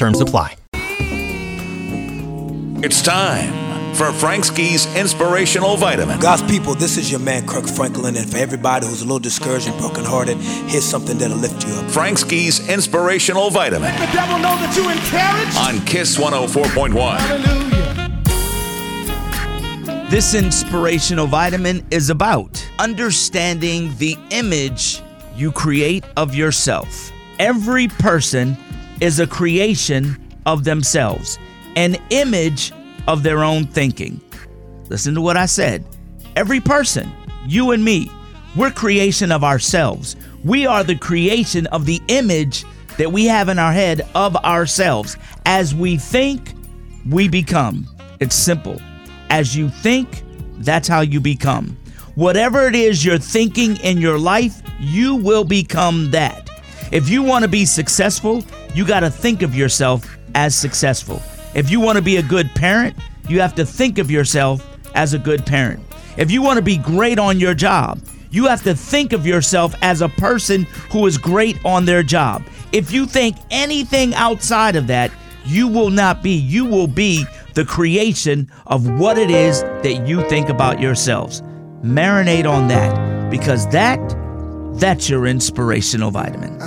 Terms apply. It's time for Frank Ski's Inspirational Vitamin. God's people, this is your man Kirk Franklin, and for everybody who's a little discouraged and brokenhearted, here's something that'll lift you up. Frank Ski's Inspirational Vitamin Let the devil know that you encouraged. on Kiss 104.1. Hallelujah. This inspirational vitamin is about understanding the image you create of yourself. Every person is a creation of themselves, an image of their own thinking. Listen to what I said. Every person, you and me, we're creation of ourselves. We are the creation of the image that we have in our head of ourselves. As we think, we become. It's simple. As you think, that's how you become. Whatever it is you're thinking in your life, you will become that. If you want to be successful, you got to think of yourself as successful. If you want to be a good parent, you have to think of yourself as a good parent. If you want to be great on your job, you have to think of yourself as a person who is great on their job. If you think anything outside of that, you will not be. You will be the creation of what it is that you think about yourselves. Marinate on that because that that's your inspirational vitamin.